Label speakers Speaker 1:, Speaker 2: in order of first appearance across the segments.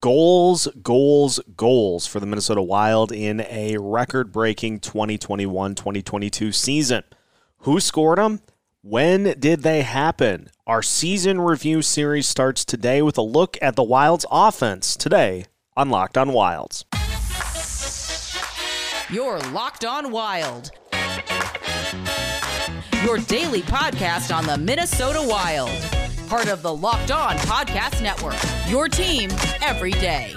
Speaker 1: Goals, goals, goals for the Minnesota Wild in a record breaking 2021 2022 season. Who scored them? When did they happen? Our season review series starts today with a look at the Wild's offense today on Locked on Wilds.
Speaker 2: You're Locked on Wild. Your daily podcast on the Minnesota Wild part of the Locked On Podcast Network. Your team every day.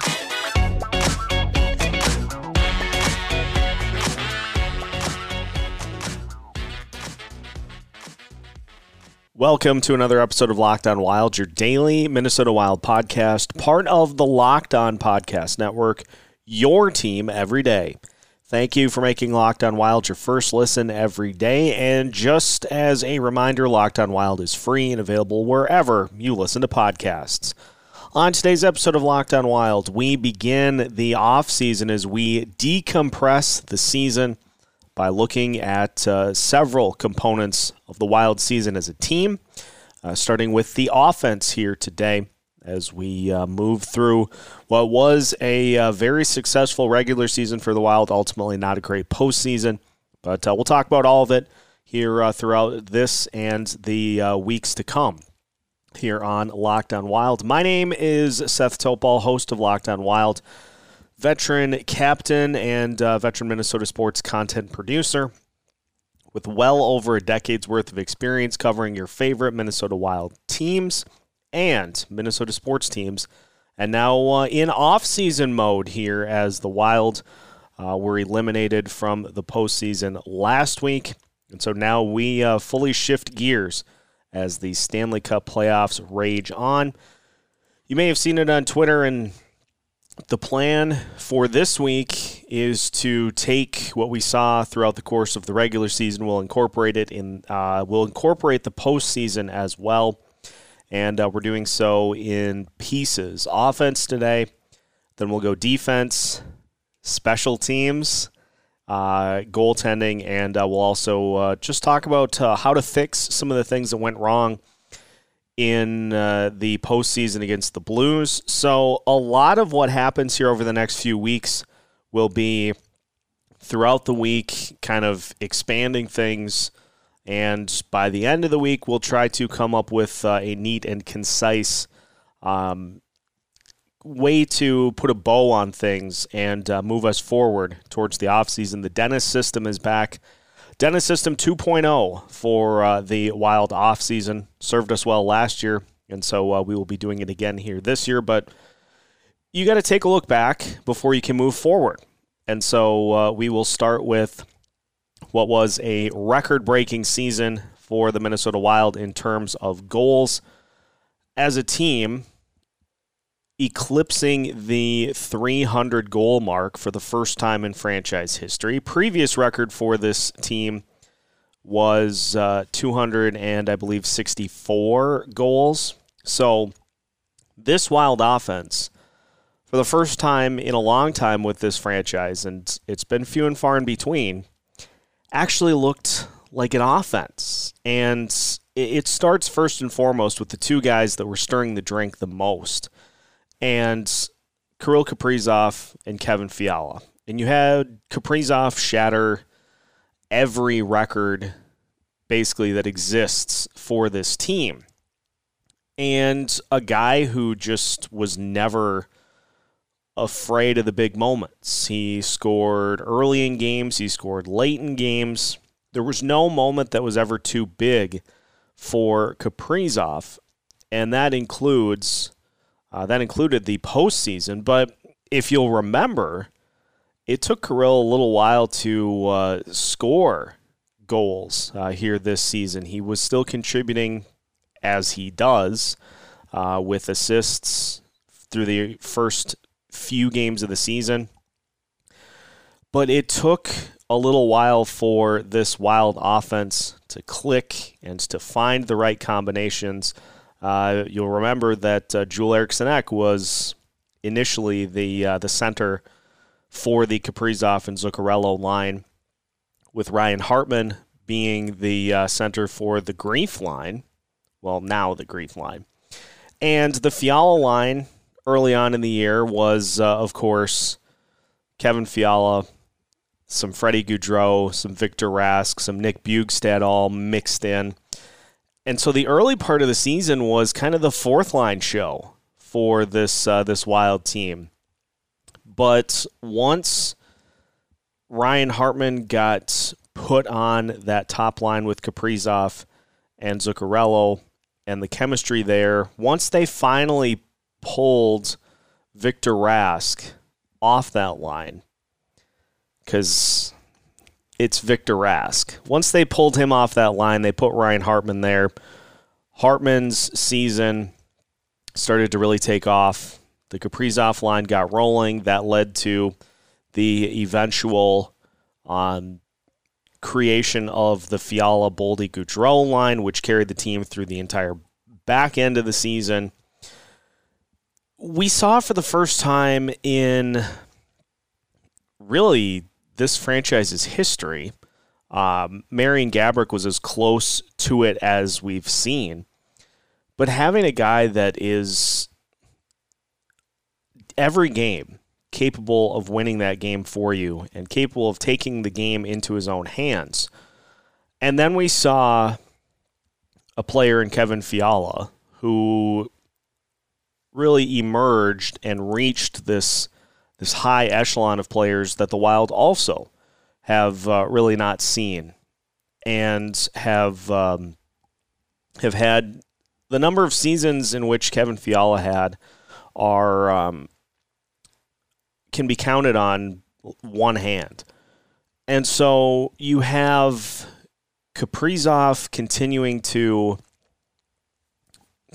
Speaker 1: Welcome to another episode of Locked On Wild, your daily Minnesota Wild podcast, part of the Locked On Podcast Network, your team every day. Thank you for making Locked On Wild your first listen every day. And just as a reminder, Locked On Wild is free and available wherever you listen to podcasts. On today's episode of Locked On Wild, we begin the off season as we decompress the season by looking at uh, several components of the Wild season as a team, uh, starting with the offense here today as we uh, move through what was a uh, very successful regular season for the Wild. Ultimately, not a great postseason, but uh, we'll talk about all of it here uh, throughout this and the uh, weeks to come here on Locked on Wild. My name is Seth Toupal, host of Locked on Wild, veteran captain and uh, veteran Minnesota sports content producer. With well over a decade's worth of experience covering your favorite Minnesota Wild teams, and Minnesota sports teams. And now uh, in off-season mode here as the Wild uh, were eliminated from the postseason last week. And so now we uh, fully shift gears as the Stanley Cup playoffs rage on. You may have seen it on Twitter, and the plan for this week is to take what we saw throughout the course of the regular season. We'll incorporate it in. Uh, we'll incorporate the postseason as well and uh, we're doing so in pieces. Offense today, then we'll go defense, special teams, uh, goaltending, and uh, we'll also uh, just talk about uh, how to fix some of the things that went wrong in uh, the postseason against the Blues. So, a lot of what happens here over the next few weeks will be throughout the week, kind of expanding things and by the end of the week, we'll try to come up with uh, a neat and concise um, way to put a bow on things and uh, move us forward towards the offseason. The Dennis system is back. Dennis System 2.0 for uh, the Wild offseason served us well last year, and so uh, we will be doing it again here this year. But you got to take a look back before you can move forward. And so uh, we will start with what was a record breaking season for the Minnesota Wild in terms of goals as a team, eclipsing the 300 goal mark for the first time in franchise history. Previous record for this team was uh, 200 and I believe 64 goals. So this Wild offense for the first time in a long time with this franchise, and it's been few and far in between, actually looked like an offense. And it starts first and foremost with the two guys that were stirring the drink the most. And Kirill Kaprizov and Kevin Fiala. And you had Kaprizov shatter every record basically that exists for this team. And a guy who just was never afraid of the big moments. He scored early in games, he scored late in games. There was no moment that was ever too big for Kaprizov, and that includes uh, that included the postseason. But if you'll remember, it took Kirill a little while to uh, score goals uh, here this season. He was still contributing as he does uh, with assists through the first few games of the season. But it took a little while for this wild offense to click and to find the right combinations. Uh, you'll remember that uh, Joel Eriksson Ek was initially the uh, the center for the Kaprizov and Zuccarello line, with Ryan Hartman being the uh, center for the Grief line. Well, now the Grief line. And the Fiala line early on in the year was, uh, of course, Kevin Fiala, some Freddie Gaudreau, some Victor Rask, some Nick Bjugstad all mixed in. And so the early part of the season was kind of the fourth line show for this uh, this wild team. But once Ryan Hartman got put on that top line with Kaprizov and Zuccarello and the chemistry there, once they finally pulled Victor Rask off that line, because it's Victor Rask. Once they pulled him off that line, they put Ryan Hartman there. Hartman's season started to really take off. The Kaprizov line got rolling. That led to the eventual um, creation of the Fiala Boldy Gaudreau line, which carried the team through the entire back end of the season. We saw for the first time in really this franchise's history. Um, Marian Gaborik was as close to it as we've seen. But having a guy that is every game capable of winning that game for you and capable of taking the game into his own hands. And then we saw a player in Kevin Fiala who really emerged and reached this this high echelon of players that the Wild also have uh, really not seen and have um, have had the number of seasons in which Kevin Fiala had are um, can be counted on one hand. And so you have Kaprizov continuing to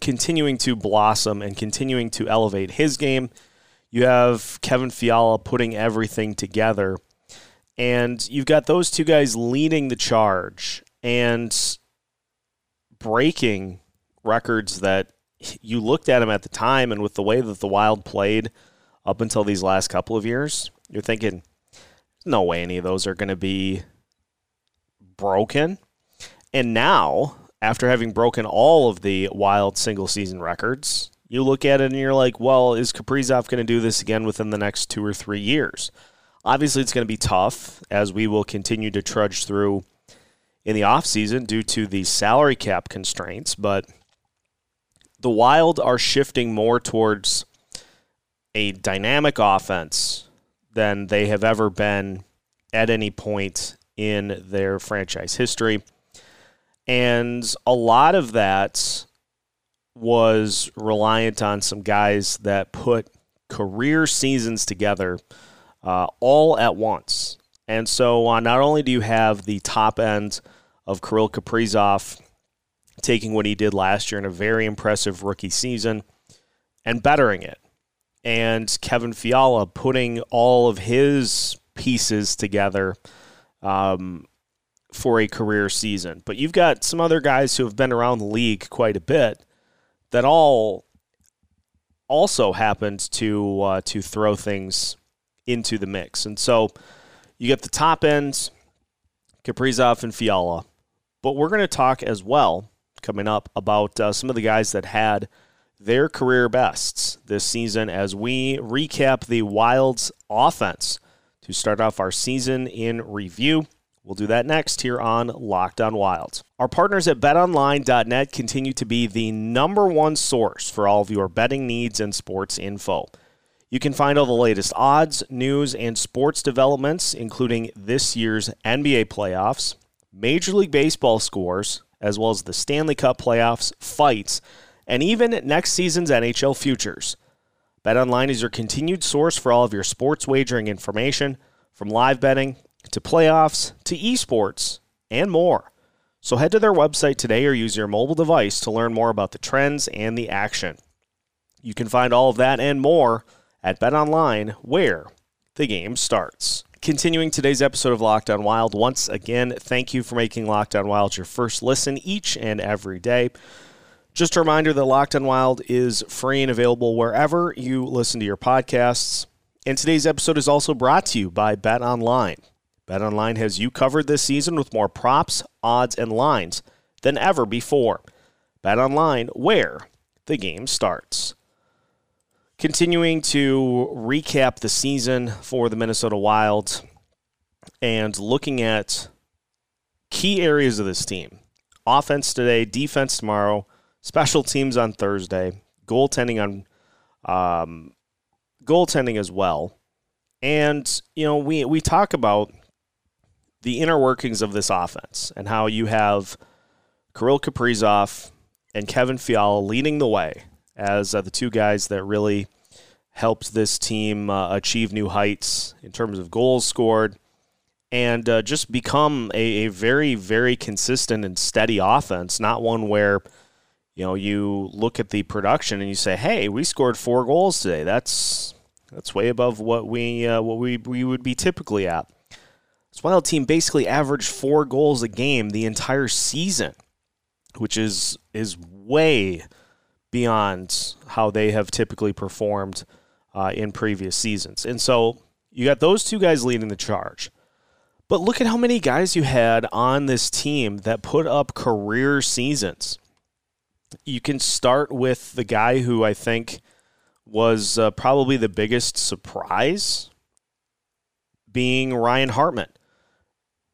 Speaker 1: continuing to blossom and continuing to elevate his game. You have Kevin Fiala putting everything together. And you've got those two guys leading the charge and breaking records that you looked at them at the time and with the way that the Wild played up until these last couple of years, you're thinking, no way any of those are going to be broken. And now, after having broken all of the wild single season records, you look at it and you're like, well, is Kaprizov going to do this again within the next two or three years? Obviously, it's going to be tough as we will continue to trudge through in the offseason due to the salary cap constraints, but the Wild are shifting more towards a dynamic offense than they have ever been at any point in their franchise history. And a lot of that was reliant on some guys that put career seasons together uh, all at once. And so uh, not only do you have the top end of Kirill Kaprizov taking what he did last year in a very impressive rookie season and bettering it and Kevin Fiala putting all of his pieces together um, for a career season. But you've got some other guys who have been around the league quite a bit that all also happened to uh, to throw things into the mix. And so you get the top ends, Kaprizov and Fiala. But we're going to talk as well coming up about uh, some of the guys that had – their career bests this season as we recap the Wild's offense to start off our season in review. We'll do that next here on Locked On Wild. Our partners at betonline.net continue to be the number one source for all of your betting needs and sports info. You can find all the latest odds, news, and sports developments, including this year's NBA playoffs, Major League Baseball scores, as well as the Stanley Cup playoffs, fights, and even next season's NHL futures. BetOnline is your continued source for all of your sports wagering information, from live betting to playoffs to esports and more. So head to their website today or use your mobile device to learn more about the trends and the action. You can find all of that and more at BetOnline, where the game starts. Continuing today's episode of Locked On Wild, once again, thank you for making Locked On Wild your first listen each and every day. Just a reminder that Locked on Wild is free and available wherever you listen to your podcasts. And today's episode is also brought to you by Bet Online. Bet Online has you covered this season with more props, odds, and lines than ever before. Bet Online, where the game starts. continuing to recap the season for the Minnesota Wild and looking at key areas of this team. Offense today, defense tomorrow, special teams on Thursday, goaltending on um, goaltending as well. And you know, we we talk about the inner workings of this offense and how you have Kirill Kaprizov and Kevin Fiala leading the way as uh, the two guys that really helped this team uh, achieve new heights in terms of goals scored and uh, just become a, a, very, very consistent and steady offense, not one where you know you look at the production and you say, "Hey, we scored four goals today. That's that's way above what we uh, what we we would be typically at." This Wild team basically averaged four goals a game the entire season, which is is way beyond how they have typically performed uh, in previous seasons. And so you got those two guys leading the charge. But look at how many guys you had on this team that put up career seasons. You can start with the guy who I think was uh, probably the biggest surprise being Ryan Hartman.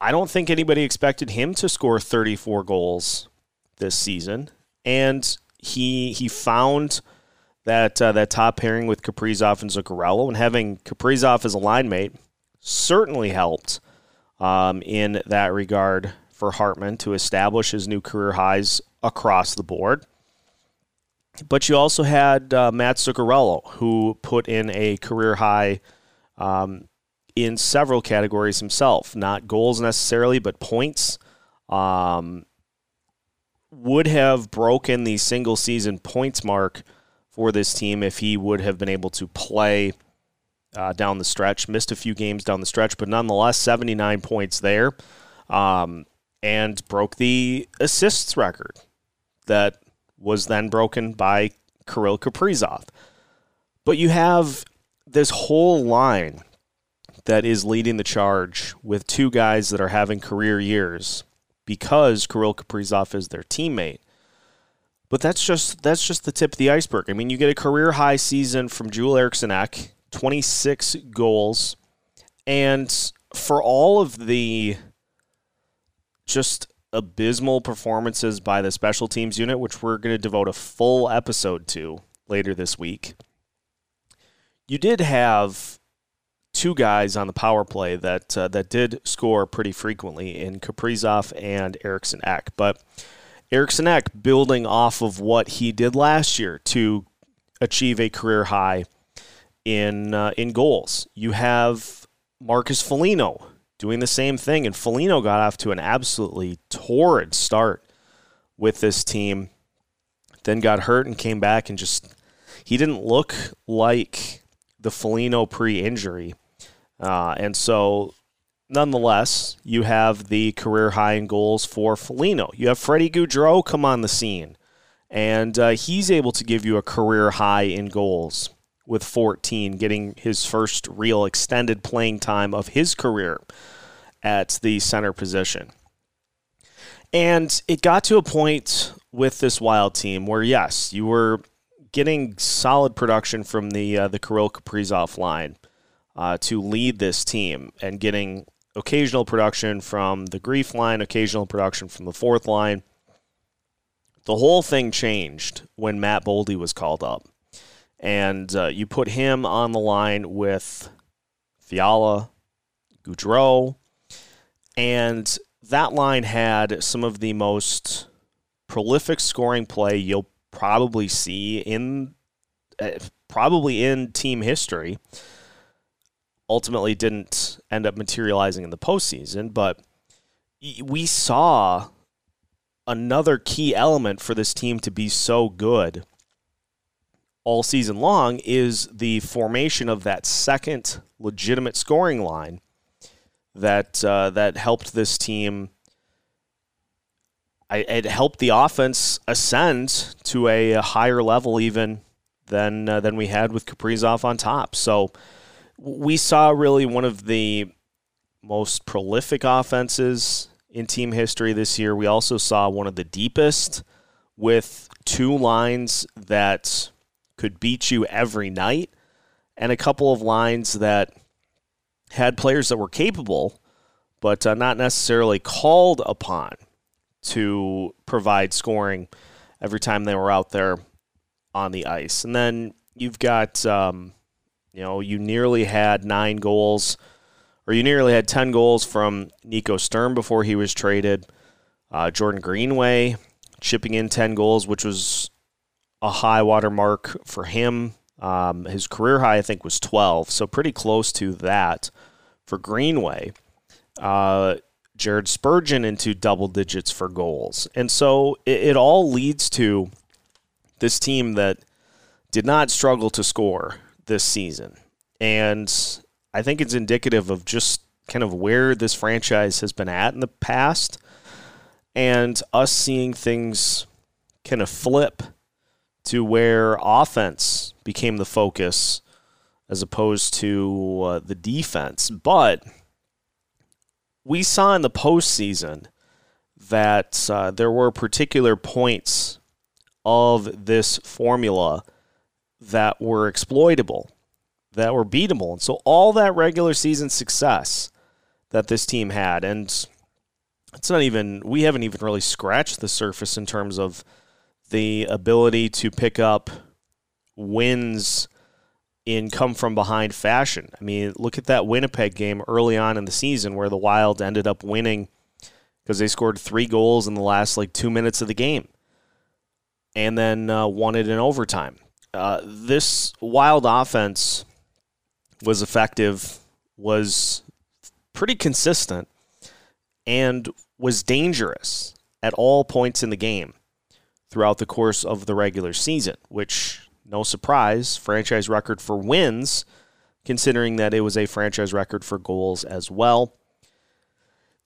Speaker 1: I don't think anybody expected him to score 34 goals this season, and he he found that uh, that top pairing with Kaprizov and Zuccarello, and having Kaprizov as a line mate certainly helped um, in that regard for Hartman to establish his new career highs across the board. But you also had uh, Matt Zuccarello, who put in a career high um, in several categories himself, not goals necessarily, but points. Um, would have broken the single season points mark for this team if he would have been able to play uh, down the stretch. Missed a few games down the stretch, but nonetheless, 79 points there. Um, and broke the assists record that was then broken by Kirill Kaprizov. But you have this whole line that is leading the charge with two guys that are having career years because Kirill Kaprizov is their teammate. But that's just that's just the tip of the iceberg. I mean, you get a career high season from Joel Eriksson Ek, 26 goals, and for all of the just abysmal performances by the special teams unit, which we're going to devote a full episode to later this week. You did have two guys on the power play that uh, that did score pretty frequently in Kaprizov and Eriksson Ek. But Eriksson Ek building off of what he did last year to achieve a career high in uh, in goals. You have Marcus Foligno doing the same thing, and Foligno got off to an absolutely torrid start with this team. Then got hurt and came back and just he didn't look like the Foligno pre-injury uh, and so, nonetheless, you have the career high in goals for Foligno. You have Freddie Gaudreau come on the scene, and uh, he's able to give you a career high in goals with 14, getting his first real extended playing time of his career at the center position. And it got to a point with this Wild team where, yes, you were getting solid production from the uh, the Kirill Kaprizov line uh, to lead this team and getting occasional production from the grief line, occasional production from the fourth line. The whole thing changed when Matt Boldy was called up. And uh, you put him on the line with Fiala, Gaudreau, and that line had some of the most prolific scoring play you'll probably see in uh, probably in team history ultimately didn't end up materializing in the postseason, but we saw another key element for this team to be so good all season long is the formation of that second legitimate scoring line that uh, that helped this team. I, it helped the offense ascend to a, higher level even than uh, than we had with Kaprizov on top. So we saw really one of the most prolific offenses in team history this year. We also saw one of the deepest with two lines that could beat you every night, and a couple of lines that had players that were capable, but uh, not necessarily called upon to provide scoring every time they were out there on the ice. And then you've got, um, you know, you nearly had nine goals, or you nearly had 10 goals from Nico Sturm before he was traded. Uh, Jordan Greenway chipping in 10 goals, which was a high water mark for him. Um, his career high, I think, was 12, so pretty close to that for Greenway. Uh, Jared Spurgeon into double digits for goals. And so it, it all leads to this team that did not struggle to score this season. And I think it's indicative of just kind of where this franchise has been at in the past and us seeing things kind of flip to where offense became the focus as opposed to uh, the defense. But we saw in the postseason that uh, there were particular points of this formula that were exploitable, that were beatable. And so all that regular season success that this team had, and it's not even, we haven't even really scratched the surface in terms of the ability to pick up wins in come from behind fashion. I mean, look at that Winnipeg game early on in the season where the Wild ended up winning because they scored three goals in the last like two minutes of the game and then uh, won it in overtime. Uh, this Wild offense was effective, was pretty consistent, and was dangerous at all points in the game throughout the course of the regular season, which no surprise, franchise record for wins, considering that it was a franchise record for goals as well.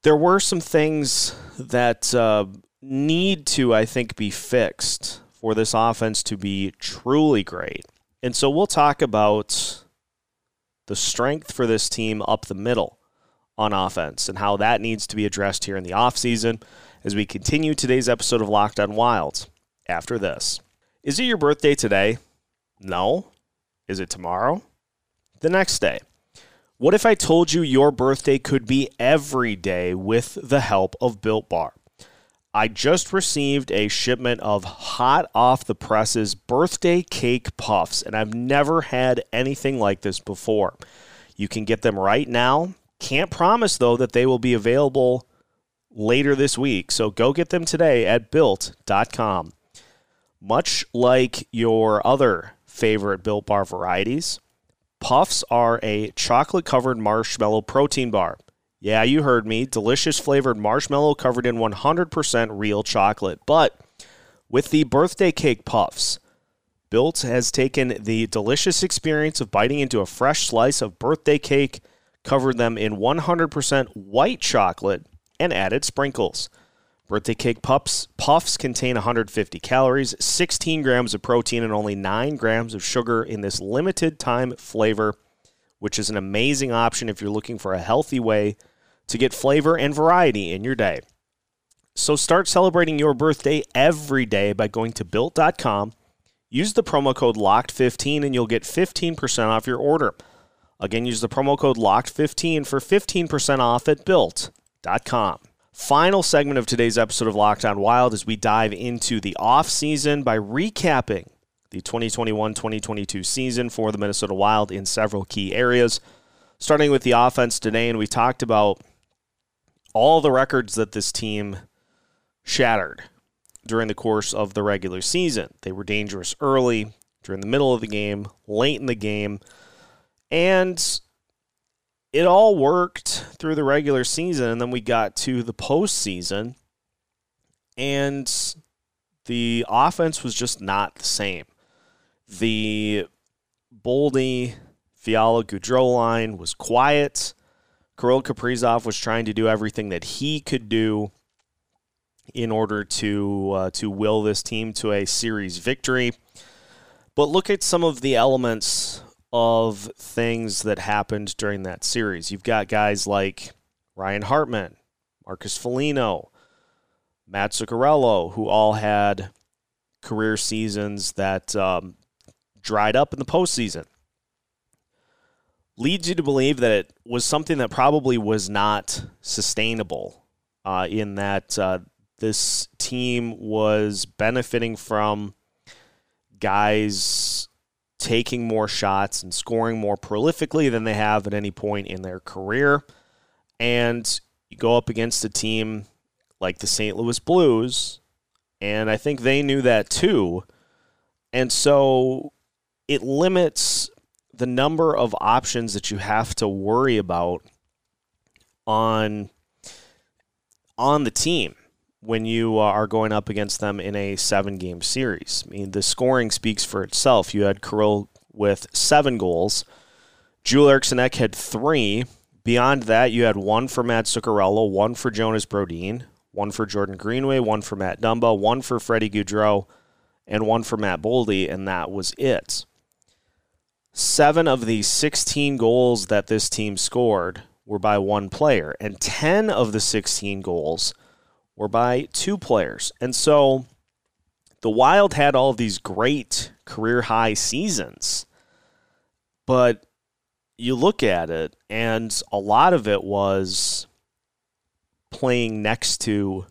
Speaker 1: There were some things that uh, need to, I think, be fixed for this offense to be truly great. And so we'll talk about the strength for this team up the middle on offense and how that needs to be addressed here in the offseason as we continue today's episode of Locked on Wilds after this. Is it your birthday today? No. Is it tomorrow? The next day. What if I told you your birthday could be every day with the help of Built Bar? I just received a shipment of hot off the presses birthday cake puffs, and I've never had anything like this before. You can get them right now. Can't promise, though, that they will be available later this week. So go get them today at built.com. Much like your other favorite Built Bar varieties. Puffs are a chocolate covered marshmallow protein bar. Yeah, you heard me. Delicious flavored marshmallow covered in 100% real chocolate. But with the birthday cake puffs, Built has taken the delicious experience of biting into a fresh slice of birthday cake, covered them in 100% white chocolate, and added sprinkles. Birthday cake puffs puffs contain 150 calories, 16 grams of protein, and only 9 grams of sugar in this limited time flavor, which is an amazing option if you're looking for a healthy way to get flavor and variety in your day. So start celebrating your birthday every day by going to built.com. Use the promo code LOCKED15 and you'll get 15% off your order. Again, use the promo code LOCKED15 for 15% off at built.com. Final segment of today's episode of Locked On Wild as we dive into the off season by recapping the 2021 2022 season for the Minnesota Wild in several key areas. Starting with the offense today, and we talked about all the records that this team shattered during the course of the regular season. They were dangerous early, during the middle of the game, late in the game, and it all worked through the regular season, and then we got to the postseason, and the offense was just not the same. The Boldy, Fiala, Gaudreau line was quiet. Kirill Kaprizov was trying to do everything that he could do in order to uh, to will this team to a series victory. But look at some of the elements of things that happened during that series. You've got guys like Ryan Hartman, Marcus Foligno, Matt Zuccarello, who all had career seasons that um, dried up in the postseason. Leads you to believe that it was something that probably was not sustainable uh, in that uh, this team was benefiting from guys taking more shots and scoring more prolifically than they have at any point in their career. And you go up against a team like the St. Louis Blues, and I think they knew that too. And so it limits the number of options that you have to worry about on on the team when you uh, are going up against them in a seven game series. I mean, the scoring speaks for itself. You had Kirill with seven goals. Joel Eriksson Ek had three. Beyond that, you had one for Matt Zuccarello, one for Jonas Brodin, one for Jordan Greenway, one for Matt Dumba, one for Freddie Gaudreau, and one for Matt Boldy, and that was it. Seven of the 16 goals that this team scored were by one player, and 10 of the 16 goals were by two players. And so the Wild had all these great career high seasons, but you look at it, and a lot of it was playing next to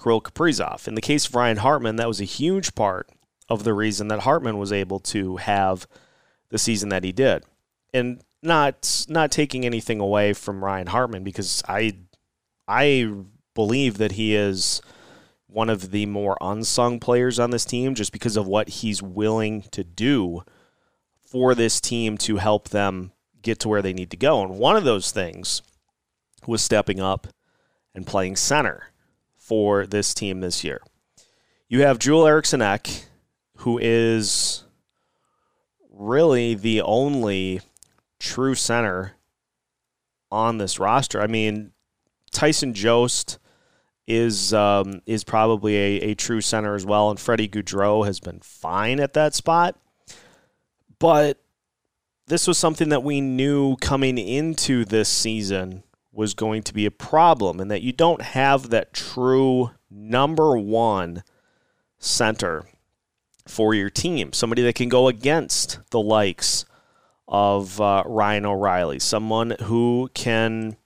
Speaker 1: Kirill Kaprizov. In the case of Ryan Hartman, that was a huge part of the reason that Hartman was able to have the season that he did. And not not taking anything away from Ryan Hartman because I I believe that he is one of the more unsung players on this team just because of what he's willing to do for this team to help them get to where they need to go. And one of those things was stepping up and playing center for this team this year. You have Joel Eriksson Ek, who is really the only true center on this roster. I mean, Tyson Jost is um, is probably a, a true center as well, and Freddie Gaudreau has been fine at that spot. But this was something that we knew coming into this season was going to be a problem, and that you don't have that true number one center for your team, somebody that can go against the likes of uh, Ryan O'Reilly, someone who can,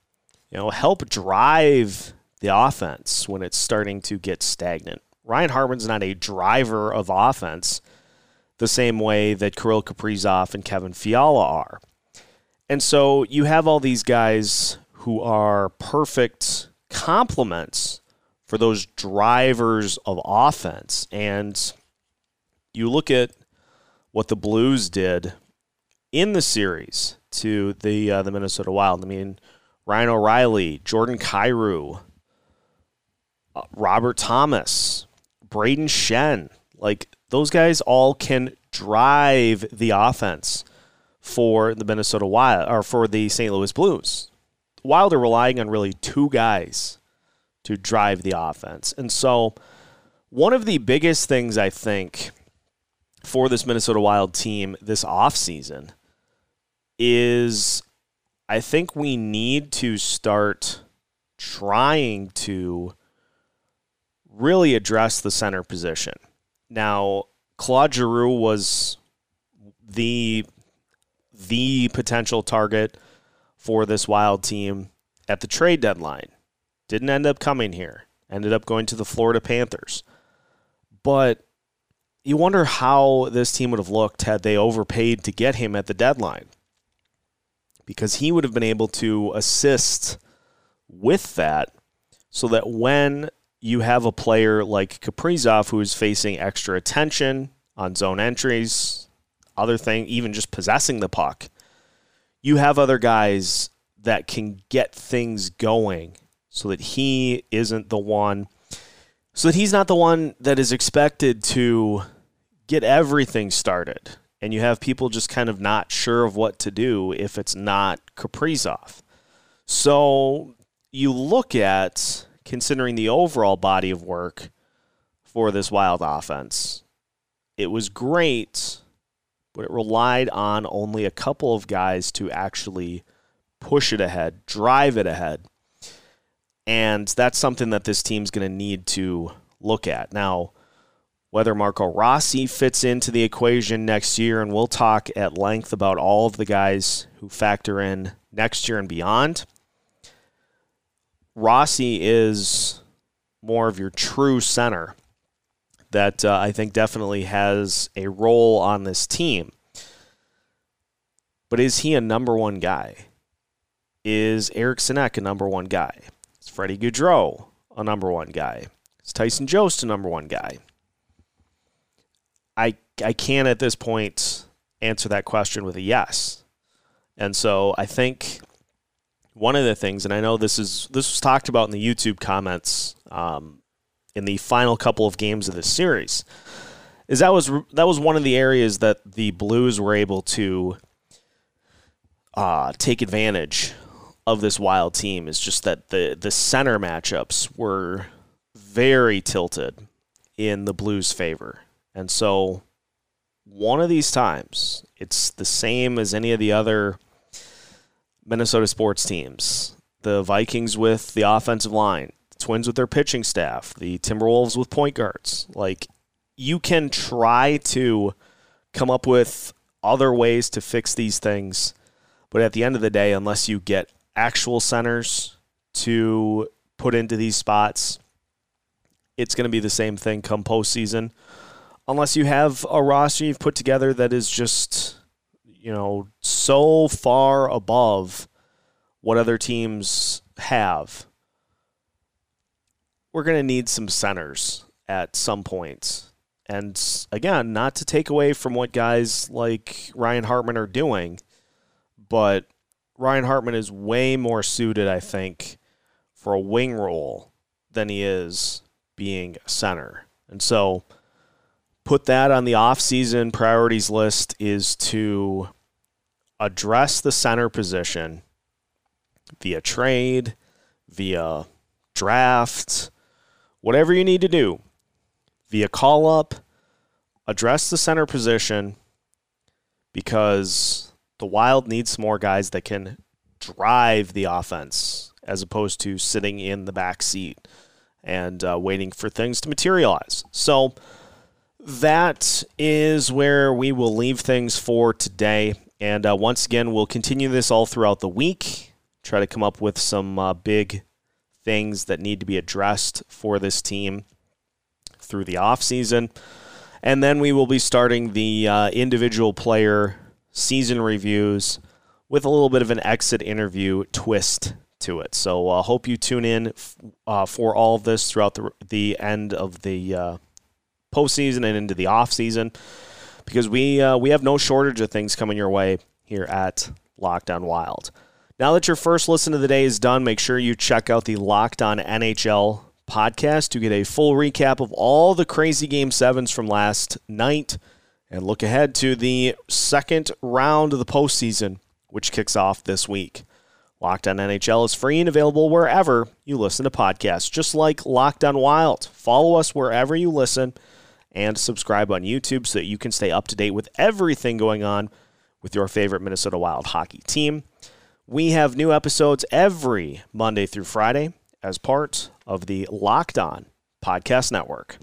Speaker 1: you know, help drive the offense when it's starting to get stagnant. Ryan Hartman's not a driver of offense the same way that Kirill Kaprizov and Kevin Fiala are. And so you have all these guys who are perfect complements for those drivers of offense. And you look at what the Blues did in the series to the uh, the Minnesota Wild. I mean, Ryan O'Reilly, Jordan Kyrou, uh, Robert Thomas, Brayden Schenn, like those guys all can drive the offense for the Minnesota Wild or for the St. Louis Blues. Wild are relying on really two guys to drive the offense. And so one of the biggest things I think for this Minnesota Wild team this offseason is I think we need to start trying to really address the center position. Now, Claude Giroux was the the potential target for this wild team at the trade deadline. Didn't end up coming here. Ended up going to the Florida Panthers. But you wonder how this team would have looked had they overpaid to get him at the deadline. Because he would have been able to assist with that so that when you have a player like Kaprizov who is facing extra attention on zone entries, other thing, even just possessing the puck, you have other guys that can get things going so that he isn't the one so that he's not the one that is expected to get everything started and you have people just kind of not sure of what to do if it's not Kaprizov. So you look at considering the overall body of work for this wild offense. It was great, but it relied on only a couple of guys to actually push it ahead, drive it ahead. And that's something that this team's going to need to look at. Now, whether Marco Rossi fits into the equation next year, and we'll talk at length about all of the guys who factor in next year and beyond. Rossi is more of your true center that uh, I think definitely has a role on this team. But is he a number one guy? Is Eriksson Ek a number one guy? Freddie Gaudreau a number one guy? Is Tyson Jost a number one guy? I I can't at this point answer that question with a yes. And so I think one of the things, and I know this is this was talked about in the YouTube comments um, in the final couple of games of this series, is that was that was one of the areas that the Blues were able to uh, take advantage of this wild team. Is just that the the center matchups were very tilted in the Blues' favor, and so one of these times it's the same as any of the other Minnesota sports teams. The Vikings with the offensive line, the Twins with their pitching staff, the Timberwolves with point guards. Like you can try to come up with other ways to fix these things, but at the end of the day, unless you get actual centers to put into these spots, it's going to be the same thing come postseason. Unless you have a roster you've put together that is just you know, so far above what other teams have. We're going to need some centers at some point. And again, not to take away from what guys like Ryan Hartman are doing, but Ryan Hartman is way more suited, I think, for a wing role than he is being a center. And so put that on the offseason priorities list is to address the center position via trade, via draft, whatever you need to do, via call up, address the center position because the Wild needs more guys that can drive the offense as opposed to sitting in the back seat and uh, waiting for things to materialize. So, that is where we will leave things for today. And uh, once again, we'll continue this all throughout the week, try to come up with some uh, big things that need to be addressed for this team through the offseason. And then we will be starting the uh, individual player season reviews with a little bit of an exit interview twist to it. So I uh, hope you tune in uh, for all of this throughout the, the end of the uh, postseason and into the offseason because we uh, we have no shortage of things coming your way here at Locked On Wild. Now that your first listen of the day is done, make sure you check out the Locked On NHL podcast to get a full recap of all the crazy game sevens from last night and look ahead to the second round of the postseason, which kicks off this week. Locked On NHL is free and available wherever you listen to podcasts, just like Locked On Wild. Follow us wherever you listen and subscribe on YouTube so that you can stay up to date with everything going on with your favorite Minnesota Wild hockey team. We have new episodes every Monday through Friday as part of the Locked On Podcast Network.